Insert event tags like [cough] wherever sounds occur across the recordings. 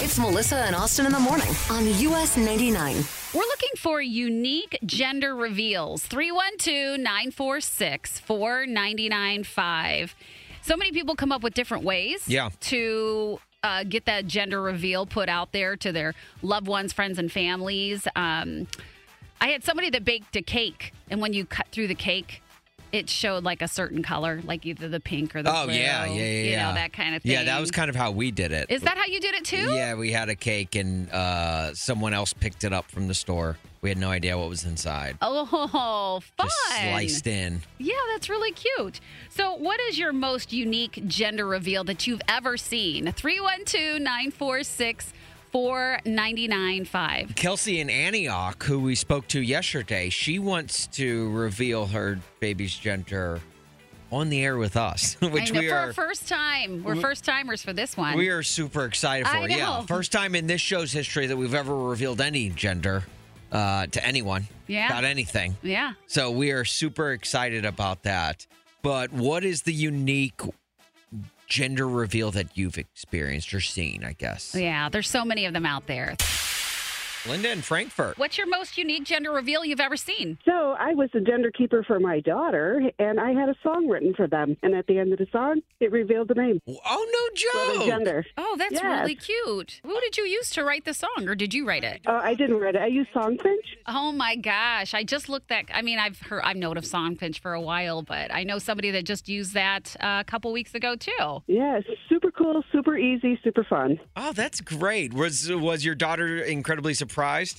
It's Melissa and Austin in the morning on US 99. We're looking for unique gender reveals. 312 946 4995. So many people come up with different ways Yeah. to uh, get that gender reveal put out there to their loved ones, friends, and families. Um, I had somebody that baked a cake, and when you cut through the cake, it showed like a certain color, like either the pink or the Oh blue. yeah, yeah, yeah, You yeah. know that kind of thing. Yeah, that was kind of how we did it. Is that how you did it too? Yeah, we had a cake and uh, someone else picked it up from the store. We had no idea what was inside. Oh, [laughs] fun! Just sliced in. Yeah, that's really cute. So, what is your most unique gender reveal that you've ever seen? 312 946 4995. Kelsey in Antioch, who we spoke to yesterday, she wants to reveal her baby's gender on the air with us, [laughs] which know, we for are. first time. We're first timers for this one. We are super excited for. I Yeah, know. first time in this show's history that we've ever revealed any gender uh, to anyone Yeah. about anything. yeah. So we are super excited about that. But what is the unique gender reveal that you've experienced or seen? I guess. Yeah, there's so many of them out there. Linda in Frankfort. What's your most unique gender reveal you've ever seen? So I was the gender keeper for my daughter, and I had a song written for them. And at the end of the song, it revealed the name, Oh no the joke! gender. Oh, that's Yes. really cute. Who did you use to write the song, or did you write it? Uh, I didn't write it. I used Songfinch. Oh my gosh! I just looked that. I mean, I've heard, I've known of Songfinch for a while, but I know somebody that just used that uh, a couple weeks ago too. Yeah, super cool, super easy, super fun. Oh, that's great. Was was your daughter incredibly surprised?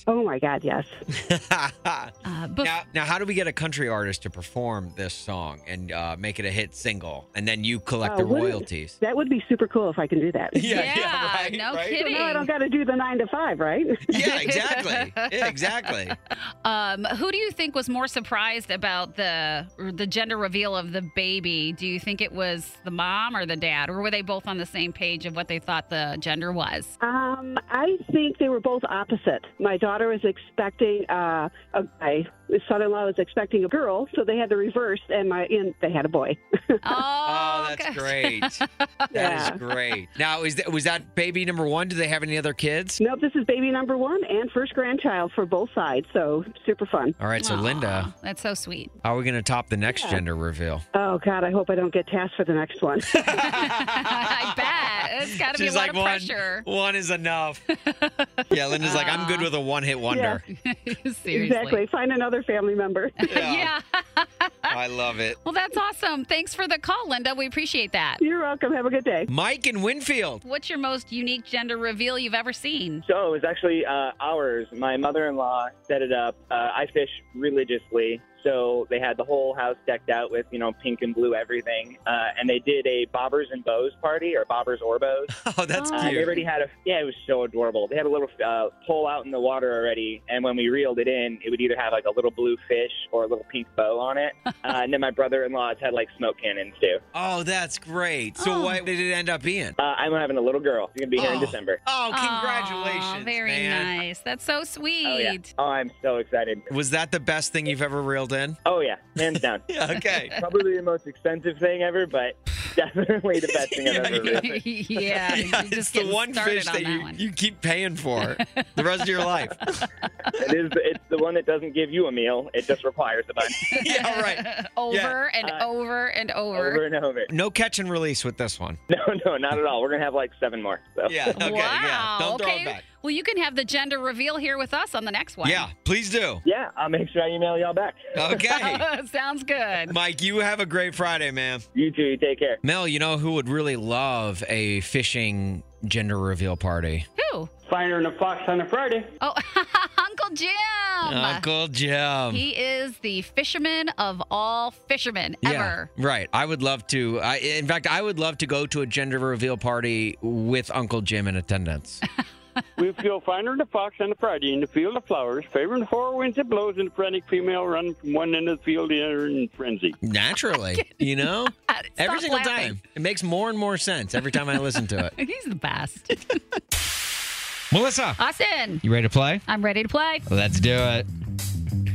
Oh my God, yes. [laughs] Uh, bef- now, now, how do we get a country artist to perform this song and uh, make it a hit single, and then you collect Uh, the royalties? That would be super cool if I can do that. [laughs] yeah, no So kidding. now I don't got to do the nine to five, right? [laughs] Yeah, exactly. Yeah, exactly. Um, who do you think was more surprised about the the gender reveal of the baby? Do you think it was the mom or the dad, or were they both on the same page of what they thought the gender was? Um, I think they were both opposite. My daughter was expecting uh, a guy. My son-in-law was expecting a girl, so they had the reverse, and my and they had a boy. [laughs] Oh, Oh, that's gosh. great. [laughs] That Yeah. is great. Now, is that, was that baby number one? Do they have any other kids? nope, this is baby number one and first grandchild for both sides, so super fun. All right, so Aw, Linda, that's so sweet. how are we going to top the next Yeah. gender reveal? Oh God, I hope I don't get tasked for the next one. [laughs] I bet it's got to be a She's lot like of one. pressure. One is enough. [laughs] yeah, Linda's like, I'm good with a one-hit wonder. [laughs] [laughs] Seriously. exactly. Find another family member. Yeah. I love it. Well, that's awesome. Thanks for the call, Linda. We appreciate that. You're welcome. Have a good day. Mike in Winfield. What's your most unique gender reveal you've ever seen? So it was actually uh, ours. My mother-in-law set it up. Uh, I fish religiously, so they had the whole house decked out with you know pink and blue everything, uh, and they did a bobbers and bows party or bobbers or bows. [laughs] Oh, that's. Uh, they already had a yeah, it was so adorable. They had a little uh, pole out in the water already, and when we reeled it in, it would either have like a little blue fish or a little pink bow on it. [laughs] uh, and then my brother-in-law's had like smoke cannons too. Oh, that's great. So Oh. what did it end up being? Uh, I'm having a little girl. She's gonna be here in Oh. December. Oh, Aw, congratulations. very man. nice. That's so sweet. Oh yeah. Oh, I'm so excited. Was that the best thing you've ever reeled in? Oh yeah, hands down. [laughs] Yeah, okay. Probably the most expensive thing ever, but definitely the best thing I've [laughs] Yeah, ever yeah. read. [laughs] yeah, Yeah, you're it's the one started fish on that, that you, one. you keep paying for the rest of your life. It is. It's the one that doesn't give you a meal. It just requires a bunch yeah, right. over and Uh, over and over. over and over. No catch and release with this one. No, no, not at all. We're gonna have like seven more. So. Yeah, okay, wow. yeah. Don't throw okay. it back. Well, you can have the gender reveal here with us on the next one. Yeah, please do. Yeah, I'll make sure I email y'all back. Okay. [laughs] Sounds good. Mike, you have a great Friday, man. You too. You take care. Mel, you know who would really love a fishing gender reveal party? Who? Finder and a fox on a Friday. Oh, [laughs] Uncle Jim. Uncle Jim. He is the fisherman of all fishermen ever. Yeah, right. I would love to. I, in fact, I would love to go to a gender reveal party with Uncle Jim in attendance. [laughs] [laughs] We feel finer than a fox on a Friday in the field of flowers, favoring the four winds that blows, and the frantic female running from one end of the field to the other in frenzy. Naturally, [laughs] you know, [laughs] every single laughing. time. It makes more and more sense every time I listen to it. He's the best. Melissa, Austin, you ready to play? I'm ready to play. Let's do it.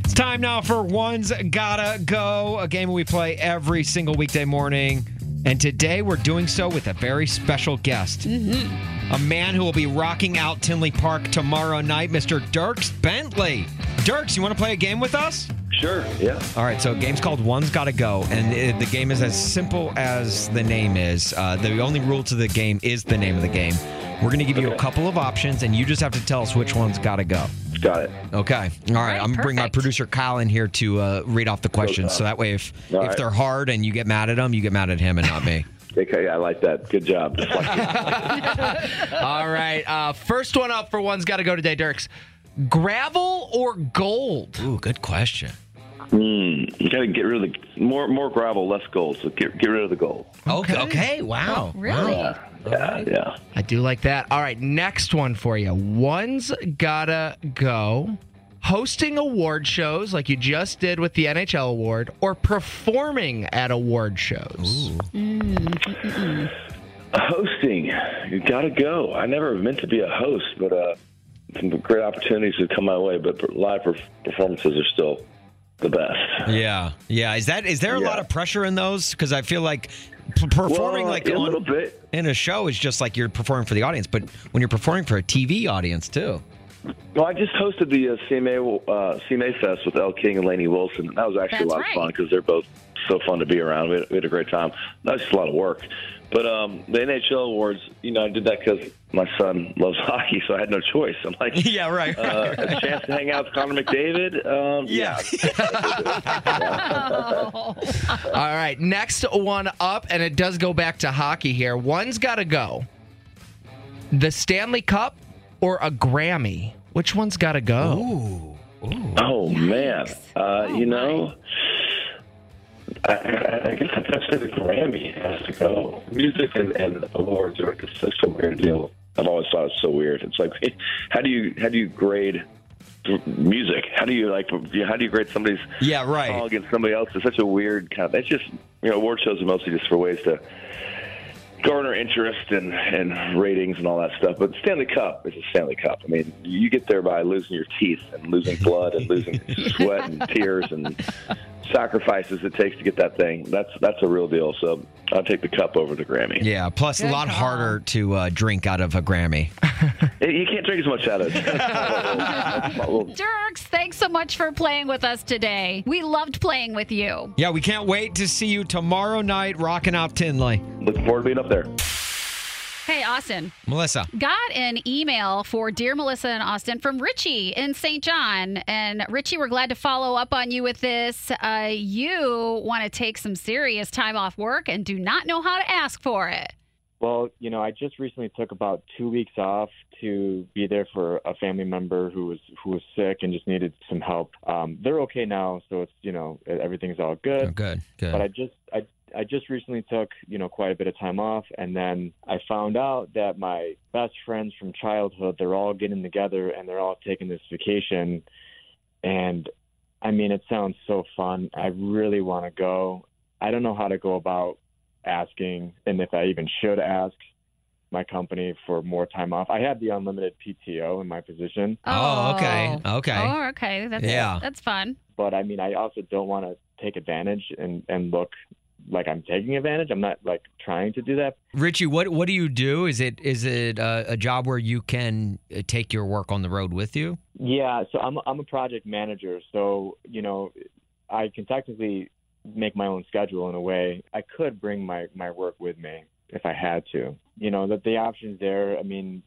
It's time now for One's Gotta Go, a game we play every single weekday morning. And today we're doing so with a very special guest. A man who will be rocking out Tinley Park tomorrow night, Mr. Dierks Bentley. Dierks, you want to play a game with us? Sure, yeah. All right, so a game's called One's Gotta Go, and it, the game is as simple as the name is. Uh, the only rule to the game is the name of the game. We're going to give you a couple of options, and you just have to tell us which one's gotta go. Got it. Okay. All right. I'm going to bring my producer Kyle in here to uh, read off the questions, so that way, if if right. they're hard and you get mad at them, you get mad at him and not me. [laughs] Okay, I like that. Good job. Like. [laughs] All right. Uh, first one up for one's got to go today, Dierks. Gravel or gold? Ooh, good question. Mm, you got to get rid of the more more gravel, less gold. So get get rid of the gold. Okay. Okay. Wow. Really? Yeah, yeah, yeah. I do like that. All right. Next one for you. One's gotta go. Hosting award shows like you just did with the NHL award or performing at award shows. Mm, mm, mm. Hosting, you got to go. I never meant to be a host, but uh, some great opportunities have come my way. But live performances are still the best. Yeah. Yeah. Is that is there a Yeah. lot of pressure in those? Because I feel like p- performing Well, like a on- little bit. in a show is just like you're performing for the audience, but when you're performing for a TV audience too. Well, I just hosted the uh, CMA uh, CMA Fest with Elle King and Lainey Wilson. and That was actually That's a lot right. of fun because they're both so fun to be around. We had, we had a great time. That was just a lot of work. But um, the NHL awards, you know, I did that because my son loves [laughs] hockey, so I had no choice. I'm like, Yeah. Right. uh, a chance to hang out with Connor McDavid. Um, yeah. Oh. [laughs] All right. Next one up, and it does go back to hockey here. One's gotta go. The Stanley Cup or a Grammy? Which one's gotta go? Oh man, uh, you know, I, I, I guess have to the Grammy has to go. Music and, and awards are just such a weird deal. I've always thought it's so weird. It's like, [laughs] how do you how do you grade music? How do you like how do you grade somebody's Yeah. right song against somebody else? It's such a weird kind of. It's just you know, award shows are mostly just for ways to garner interest and, and ratings and all that stuff. But Stanley Cup is a Stanley Cup. I mean, you get there by losing your teeth and losing blood and losing [laughs] sweat and tears and sacrifices it takes to get that thing. That's that's a real deal. So I'll take the cup over the Grammy. Yeah. Plus, a lot call. harder to uh, drink out of a Grammy. [laughs] You can't drink as much out of it. Well, [laughs] Dierks, thanks so much for playing with us today. We loved playing with you. Yeah, we can't wait to see you tomorrow night rocking out Tinley. Looking forward to being up there. Hey, Austin. Melissa. Got an email for Dear Melissa and Austin from Richie in St. John. And Richie, we're glad to follow up on you with this. Uh, you want to take some serious time off work and do not know how to ask for it. Well, you know, I just recently took about two weeks off to be there for a family member who was who was sick and just needed some help. Um, they're okay now, so it's you know everything's all good. Oh, good. Good. But I just I I just recently took you know quite a bit of time off, and then I found out that my best friends from childhood they're all getting together and they're all taking this vacation, and I mean it sounds so fun. I really want to go. I don't know how to go about asking, and if I even should ask my company for more time off. I have the unlimited PTO in my position. Oh, okay. Oh, okay. Oh, okay. That's Yeah. that's fun. but I mean, I also don't want to take advantage and and look like I'm taking advantage. I'm not like trying to do that. Richie, what what do you do? Is it is it a, a job where you can uh, take your work on the road with you? Yeah, so I'm I'm a project manager, so you know, I can technically make my own schedule in a way. I could bring my my work with me if I had to. You know, that the options there. I mean,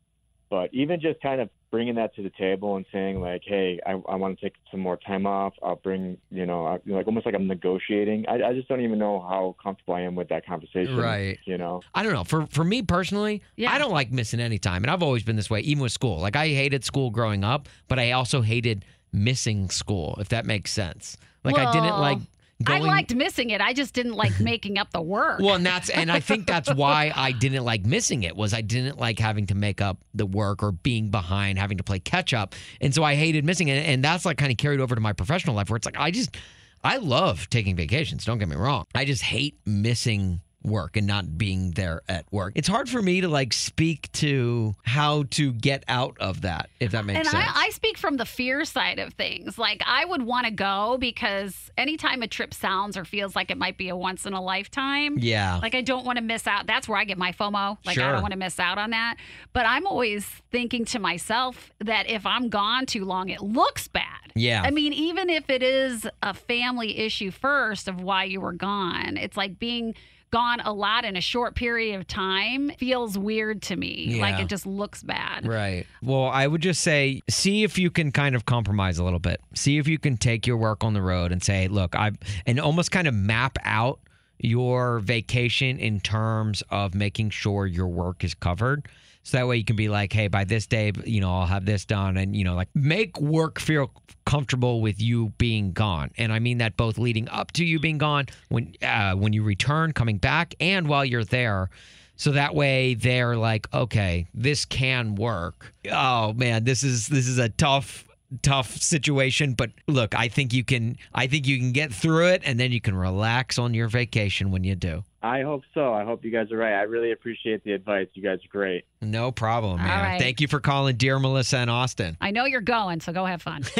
but even just kind of bringing that to the table and saying like, hey, I, I want to take some more time off. I'll bring, you know, I, like almost like I'm negotiating. I, I just don't even know how comfortable I am with that conversation. Right. You know. I don't know. For for me personally, yeah. I don't like missing any time, and I've always been this way, even with school. Like I hated school growing up, but I also hated missing school. If that makes sense. Like I didn't Well, like I liked missing it. I just didn't like making up the work. well, and that's and I think [laughs] that's why I didn't like missing it was I didn't like having to make up the work or being behind, having to play catch up, and so I hated missing it. And that's like kind of carried over to my professional life where it's like I just I love taking vacations. Don't get me wrong. I just hate missing work and not being there at work. It's hard for me to like speak to how to get out of that, if that makes and sense. I, I speak from the fear side of things. Like I would want to go because anytime a trip sounds or feels like it might be a once in a lifetime, Yeah. Like I don't want to miss out. That's where I get my FOMO. Like I don't want to miss out on that. But I'm always thinking to myself that if I'm gone too long, it looks bad. Yeah. I mean, even if it is a family issue first of why you were gone, it's like being gone a lot in a short period of time feels weird to me. Like it just looks bad. Right. Well, I would just say see if you can kind of compromise a little bit. See if you can take your work on the road and say, look, I and almost kind of map out your vacation in terms of making sure your work is covered. So that way you can be like, hey, by this day, you know, I'll have this done and you know, like make work feel comfortable with you being gone. And I mean that both leading up to you being gone, when uh, when you return, coming back, and while you're there. So that way they're like, okay, this can work. Oh man, this is this is a tough tough situation, but look, I think you can I think you can get through it and then you can relax on your vacation when you do. I hope so. I hope you guys are right. I really appreciate the advice. You guys are great. No problem, man. right. Thank you for calling dear Melissa and Austin. I know you're going, so go have fun. [laughs] [laughs]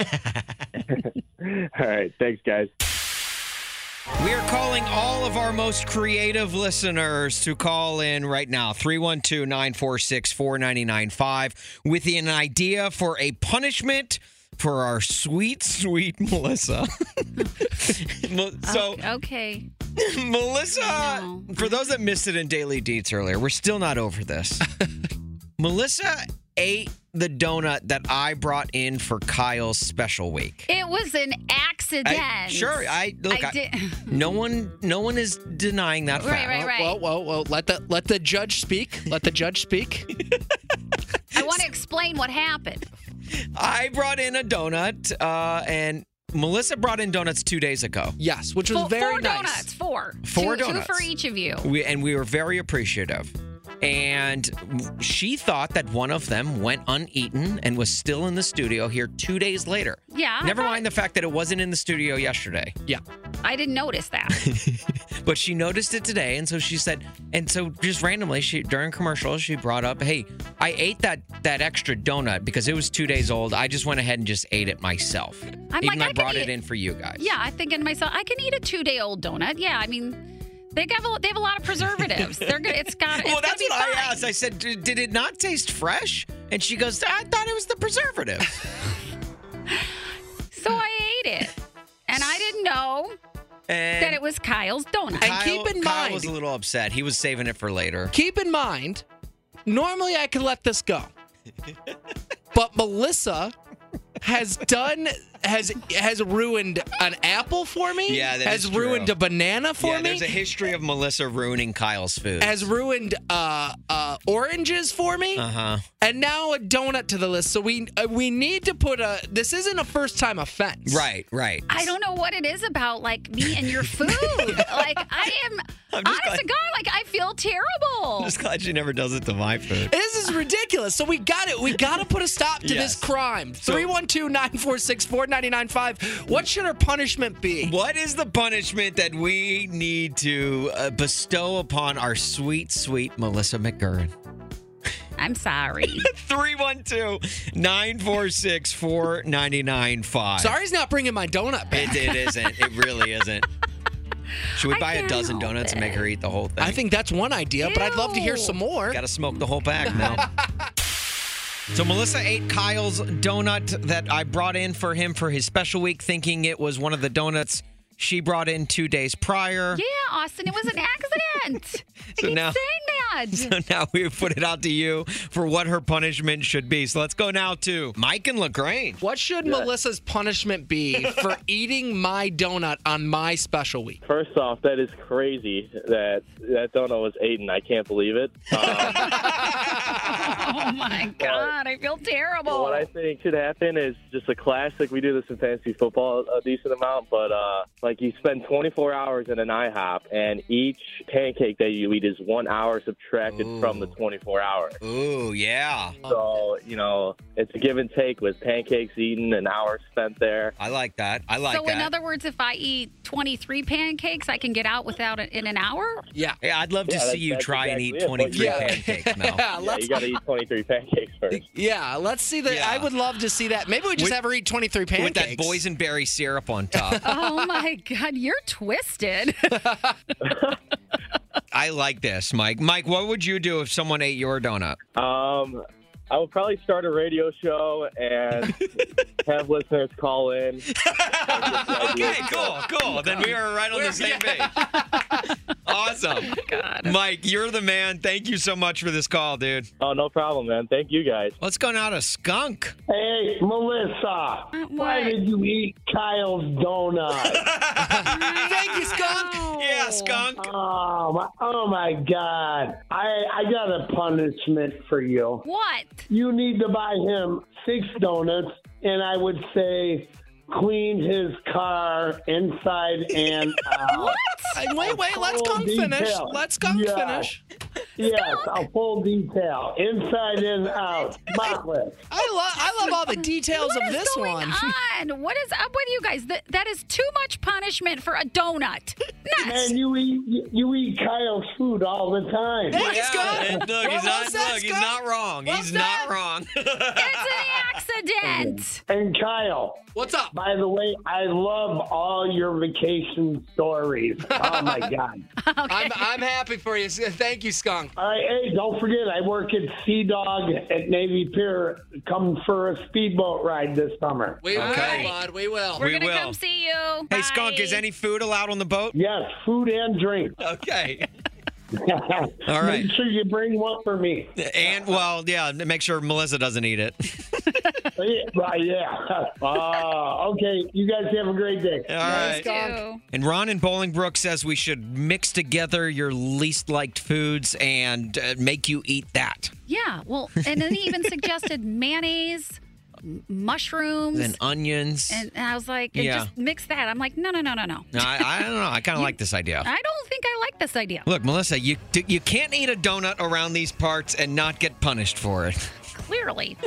All right. Thanks, guys. We are calling all of our most creative listeners to call in right now 312 946 4995 with an idea for a punishment for our sweet, sweet Melissa. [laughs] So, okay. [laughs] Melissa, for those that missed it in Daily Deets earlier, we're still not over this. [laughs] Melissa ate the donut that I brought in for Kyle's special week. It was an accident. I- sure, I look. I I- did. no one, no one is denying that Right, fact. right, right. Whoa, whoa, whoa! Let the let the judge speak. Let the judge speak. I want to explain what happened. I brought in a donut, uh, and Melissa brought in donuts two days ago. Yes, which was Four, four donuts. Four. Four two, donuts. Two for each of you. We, and we were very appreciative. And she thought that one of them went uneaten and was still in the studio here two days later. Yeah. Never mind the fact that it wasn't in the studio yesterday. Yeah. I didn't notice that. [laughs] But she noticed it today, and so she said, and so just randomly, she during commercials, she brought up, "Hey, I ate that that extra donut because it was two days old. I just went ahead and just ate it myself. I'm Even like, I I brought it in for you guys. yeah, I think in myself, I can eat a two-day-old donut. Yeah, I mean, they have a, they have a lot of preservatives. I I said, "Did it not taste fresh?" And she goes, "I thought it was the preservative." [laughs] So I ate it, and I didn't know And that it was Kyle's donut. And keep in Kyle mind- was a little upset. He was saving it for later. Keep in mind, normally I could let this go, [laughs] but Melissa has done has has ruined an apple for me. Yeah, that has is ruined true. a banana for yeah, me. there's a history of Melissa ruining Kyle's food. has ruined uh, uh, oranges for me, Uh huh. and now a donut to the list. So we uh, we need to put a. This isn't a first time offense. Right, right. I don't know what it is about like me and your food. [laughs] like I am honest to God, like I feel terrible. I'm just glad she never does it to my food. This is ridiculous. So we got it. We got to put a stop to Yes. this crime. So- 312 946 4995. What should her punishment be? What is the punishment that we need to uh, bestow upon our sweet, sweet Melissa McGurran? [laughs] I'm sorry. [laughs] 312 946 4995. Sorry's not bringing my donut back. It, it isn't. It really isn't. Should we I buy a dozen help donuts and make her eat the whole thing? I think that's one idea, but I'd love to hear some more. Got to smoke the whole pack now. [laughs] So Melissa ate Kyle's donut that I brought in for him for his special week, thinking it was one of the donuts she brought in two days prior. Yeah, Austin, it was an accident. [laughs] So I keep now- saying that. [laughs] So now we have put it out to you for what her punishment should be. So let's go now to Mike and Lagrange. What should Melissa's punishment be [laughs] for eating my donut on my special week? First off, that is crazy that that donut was Aiden. I can't believe it. Um, my [laughs] God, I feel terrible. what I think should happen is just a classic. We do this in fantasy football a decent amount, but uh, like you spend 24 hours in an IHOP, and each pancake that you eat is one hour subtracted from the 24 hours. Ooh, yeah. So you know it's a give and take with pancakes eaten, an hour spent there. I like that. I like that. so, in other words, if I eat 23 pancakes, I can get out without it in an hour? Yeah. Yeah, I'd love to Yeah, see you that's try and eat 23 yeah. pancakes, Mel. [laughs] Yeah, Yeah, let's, you got to eat 23 pancakes first. yeah, let's see that. Yeah. I would love to see that. Maybe we just With- have her eat 23 pancakes. With that boysenberry syrup on top. [laughs] Oh my God, you're twisted. [laughs] I like this, Mike. Mike, what would you do if someone ate your donut? Um, I would probably start a radio show and [laughs] have listeners call in. okay, cool, cool. Then we are right on the same page. Awesome. [laughs] Mike, you're the man. Thank you so much for this call, dude. Oh, no problem, man. Thank you guys. Let's go now to Skunk. Hey, Melissa, why did you eat Kyle's donut? [laughs] Thank you, Skunk. Yeah, Skunk. Oh my, oh my God! I I got a punishment for you. what? You need to buy him six donuts, and I would say clean his car inside and [laughs] out. What? Wait, wait. Let's Full Skunk finish. Let's Skunk Yes. finish. Yes, a full detail, inside and out, spotless. I love I love all the details What of is this going one. on? What is up with you guys? That, that is too much punishment for a donut. [laughs] Nuts. Man, you eat you, you eat Kyle's food all the time. Thank you, Skunk. and look, Well, he's well not, look, he's Skunk. not wrong. Well he's not wrong. [laughs] It's an accident. And Kyle, What's up? by the way, I love all your vacation stories. [laughs] Oh my God! I'm I'm happy for you. Thank you, Skunk. All right, hey, don't forget, I work at Sea Dog at Navy Pier. Come for a speedboat ride this summer. We Okay. will, bud. We will. We're We gonna will. come see you. hey, Skunk, is any food allowed on the boat? Yes, food and drink. Okay. [laughs] [laughs] All right. Make sure you bring one for me. And, well, yeah, make sure Melissa doesn't eat it. [laughs] Yeah, right, yeah. [laughs] Uh, okay, you guys have a great day. All right. Too. And Ron in Bolingbrook says we should mix together your least liked foods and uh, make you eat that. Yeah, well, and then he even suggested mayonnaise, m- mushrooms, and onions. and, and I was like, Yeah. just mix that. I'm like, no, no, no, no, no. No, I, I don't know. I kind [laughs] of like this idea. I don't think I like this idea. Look, Melissa, you you can't eat a donut around these parts and not get punished for it. Clearly. [laughs]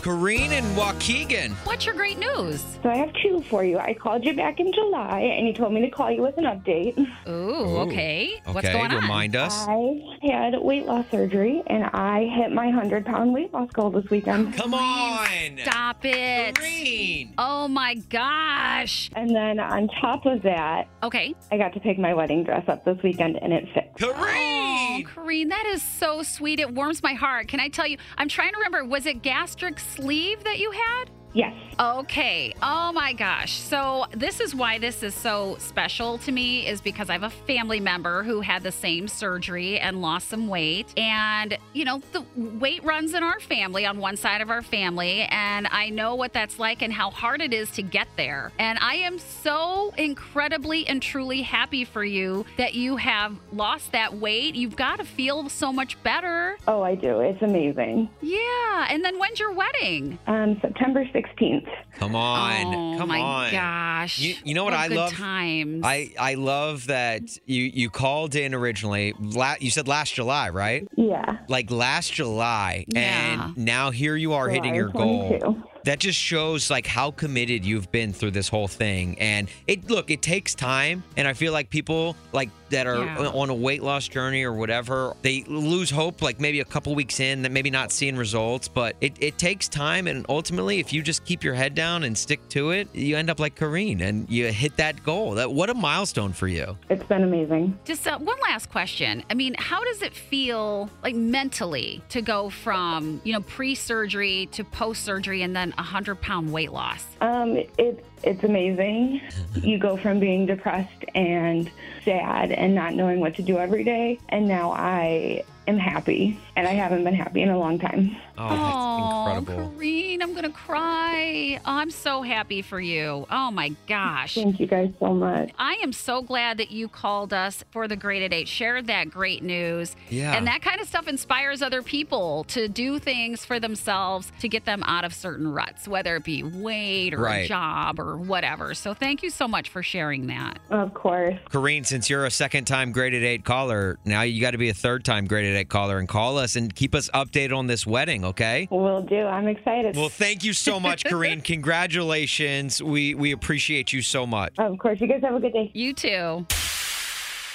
eyes. Kareen and Waukegan. What's your great news? So I have two for you. I called you back in July, and you told me to call you with an update. Ooh, okay. What's Okay, going on? remind us. I had weight loss surgery, and I hit my 100 pound weight loss goal this weekend. Come on. Stop it. Kareen. Oh my gosh. And then on top of that, Okay. I got to pick my wedding dress up this weekend, and it fit. Oh, Kareen. Kareen, that is so sweet. It warms my heart. Can I tell you? I'm trying to remember. Was it gastric sleeve that you had? Yes. Okay. Oh my gosh. So this is why this is so special to me is because I have a family member who had the same surgery and lost some weight. And, you know, the weight runs in our family on one side of our family. And I know what that's like and how hard it is to get there. And I am so incredibly and truly happy for you that you have lost that weight. You've got to feel so much better. Oh, I do. It's amazing. Yeah. And then when's your wedding? Um, September 16th. Come on. Oh Come my on. gosh. You, you know what, What I good love? times. I, I love that you, you called in originally. La- you said last July, right? Yeah. Like last July. Yeah. And now here you are hitting July your goal. that just shows like how committed you've been through this whole thing. And it look, it takes time, and I feel like people like that are Yeah. on a weight loss journey or whatever, they lose hope like maybe a couple weeks in, that maybe not seeing results. But it, it takes time, and ultimately, if you just keep your head down and stick to it, you end up like Kareen and you hit that goal. That what a milestone for you. It's been amazing. Just uh, one last question. I mean, how does it feel like mentally to go from, you know, pre surgery to post surgery and then a 100 pound weight loss? Um, it, it's amazing. You go from being depressed and sad and not knowing what to do every day, and now I am happy, and I haven't been happy in a long time. Oh, that's incredible. Kareen, I'm going to cry. Oh, I'm so happy for you. Oh, my gosh. Thank you guys so much. I am so glad that you called us for the Great at Eight, shared that great news. Yeah. And that kind of stuff inspires other people to do things for themselves to get them out of certain ruts, whether it be weight or a Right. job or whatever. So thank you so much for sharing that. Of course. Kareen, since you're a second time Great at Eight caller, now you got to be a third time Great at Eight caller and call us and keep us updated on this wedding, okay? Will do. I'm excited. Well, thank you so much, Kareen. [laughs] Congratulations. We we appreciate you so much. Of course. You guys have a good day. You too.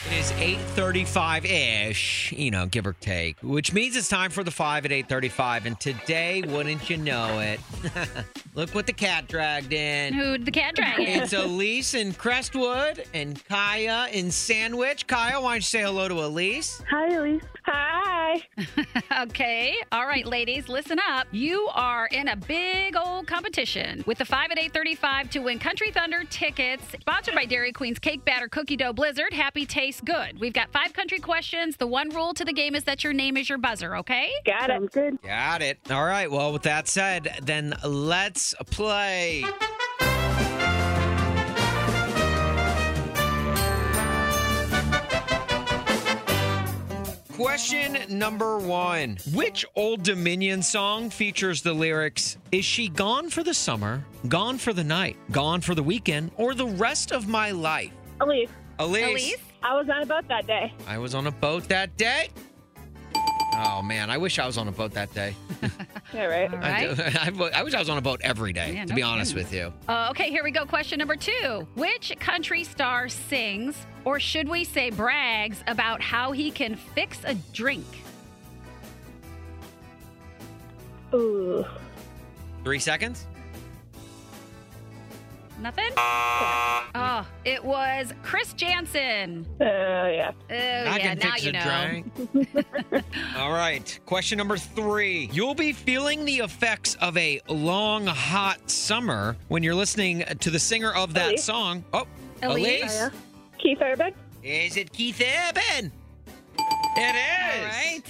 It is 8:35-ish, you know, give or take, which means it's time for the 5 at 8:35 and today, wouldn't you know it? [laughs] Look what the cat dragged in. Who the cat dragon? It's Elise in Crestwood and Kaya in Sandwich. Kaya, why don't you say hello to Elise? Hi, Elise. Hi. [laughs] okay. All right, ladies, listen up. You are in a big old competition with the 5 at 835 to win Country Thunder tickets, sponsored by Dairy Queen's Cake Batter Cookie Dough Blizzard. Happy Taste Good. We've got five country questions. The one rule to the game is that your name is your buzzer, okay? Got it. good. Got it. All right. Well, with that said, then let's play. Question number one Which Old Dominion song features the lyrics, Is she gone for the summer, gone for the night, gone for the weekend, or the rest of my life? Elise. Elise. I was on a boat that day. I was on a boat that day. Oh, man. I wish I was on a boat that day. [laughs] Yeah, right. I, do- [laughs] I, I wish I was on a boat every day, Yeah, to no be honest kidding. with you. Uh, okay, here we go. Question number two. Which country star sings, or should we say brags, about how he can fix a drink? Ooh. Three seconds? Nothing? Oh, it was Chris Janson. Oh, yeah. Oh, I yeah, can now fix you a know. drink. [laughs] All right. Question number three. You'll be feeling the effects of a long, hot summer when you're listening to the singer of that Elise? song. Oh, Elise? Elise. Keith Urban. Is it Keith Urban? It is. All right.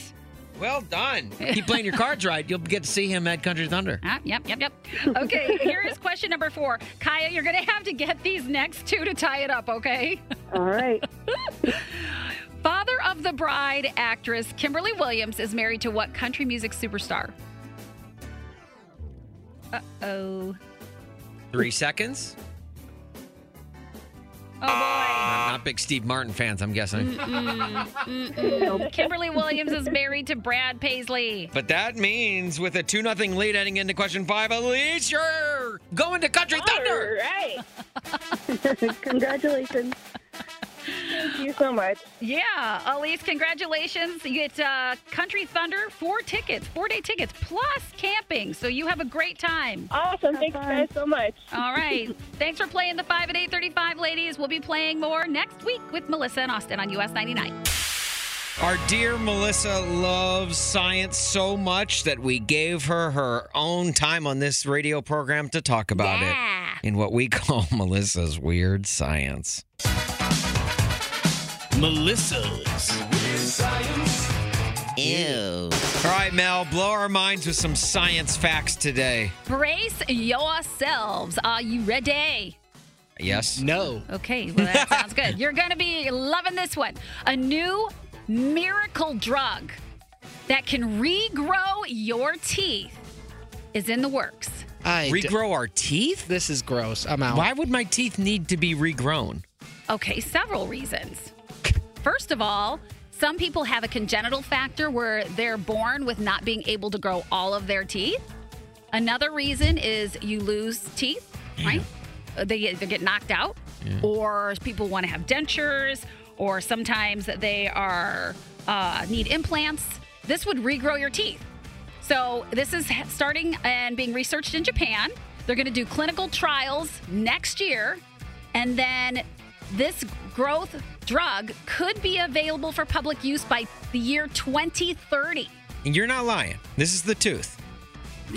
Well done. [laughs] Keep playing your cards right. You'll get to see him at Country Thunder. Ah, yep, yep, yep. Okay, here is question number four. Kaya, you're going to have to get these next two to tie it up, okay? All right. [laughs] Father of the bride actress Kimberly Williams is married to what country music superstar? Uh oh. Three seconds. Oh boy. Not, not big Steve Martin fans, I'm guessing. Mm-mm, mm-mm. Kimberly Williams is married to Brad Paisley. But that means with a 2 0 lead heading into question five, Elise, you're going to Country Thunder. right. [laughs] Congratulations. Thank you so much. Yeah, Elise, congratulations. You get uh, Country Thunder, four tickets, four day tickets, plus camping. So you have a great time. Awesome. Thanks, guys, so much. All right. [laughs] Thanks for playing the 5 at 835, ladies. We'll be playing more next week with Melissa and Austin on US 99. Our dear Melissa loves science so much that we gave her her own time on this radio program to talk about it in what we [laughs] call Melissa's Weird Science. Melissa's. Ew. All right, Mel, blow our minds with some science facts today. Brace yourselves. Are you ready? Yes? No. Okay, well, that sounds good. [laughs] You're going to be loving this one. A new miracle drug that can regrow your teeth is in the works. I d- Regrow our teeth? This is gross. I'm out. Why would my teeth need to be regrown? Okay, several reasons. First of all, some people have a congenital factor where they're born with not being able to grow all of their teeth. Another reason is you lose teeth, right? Uh, They get, they get knocked out, or people want to have dentures, or sometimes they are uh, need implants. This would regrow your teeth. So this is starting and being researched in Japan. They're going to do clinical trials next year, and then this growth drug could be available for public use by the year 2030. And you're not lying. This is the tooth. [laughs]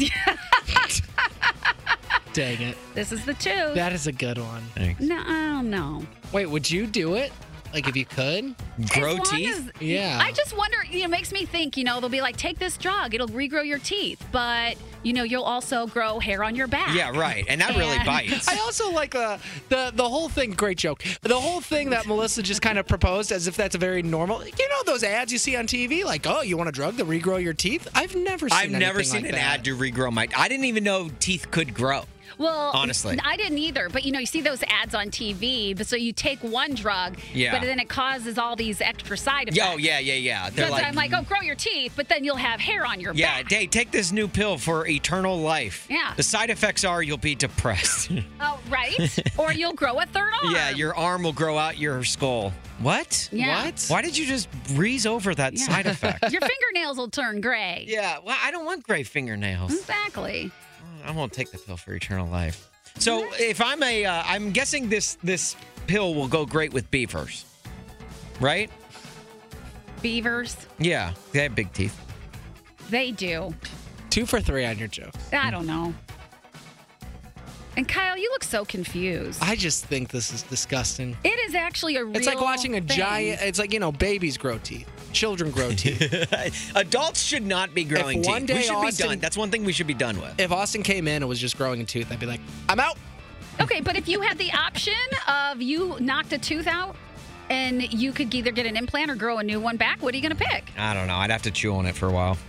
Dang it. This is the tooth. That is a good one. No, I don't know. Wait, would you do it? Like if you could? Grow As long as- yeah. I just wonder, you know, makes me think, you know, they'll be like, take this drug, it'll regrow your teeth, but, you know, you'll also grow hair on your back. Yeah, right. And that really bites. I also like the the the whole thing. Great joke. The whole thing that Melissa just kind of proposed, as if that's a very normal. You know those ads you see on TV, like, oh, you want a drug to regrow your teeth? I've never seen. I've never seen like an that. ad to regrow my. I didn't even know teeth could grow. Well, Honestly. I didn't either. But you know, you see those ads on TV. But so you take one drug, Yeah. but then it causes all these extra side effects. Oh yeah, yeah, yeah. They're So like, I'm like, oh, grow your teeth, but then you'll have hair on your yeah, back. Yeah, hey, take this new pill for eternal life. Yeah. The side effects are you'll be depressed. [laughs] Oh, right. or you'll grow a third [laughs] arm. yeah, your arm will grow out your skull. What? Yeah. What? Why did you just breeze over that Yeah. side effect? [laughs] your fingernails will turn gray. Yeah, well, I don't want gray fingernails. Exactly. I won't take the pill for eternal life. So if I'm a, uh, I'm guessing this this pill will go great with beavers, right? Beavers, Yeah, they have big teeth. they do. Two for three on your joke. I don't know. And Kyle, you look so confused. I just think this is disgusting. It is actually a real. It's like watching a thing. giant. It's like you know, babies grow teeth, children grow [laughs] teeth. Adults should not be growing If one teeth. we day should Austin- be done. That's one thing we should be done with. if Austin came in and was just growing a tooth, I'd be like, I'm out. Okay, but if you had the option of you knocked a tooth out and you could either get an implant or grow a new one back, what are you going to pick? I don't know. I'd have to chew on it for a while. [laughs]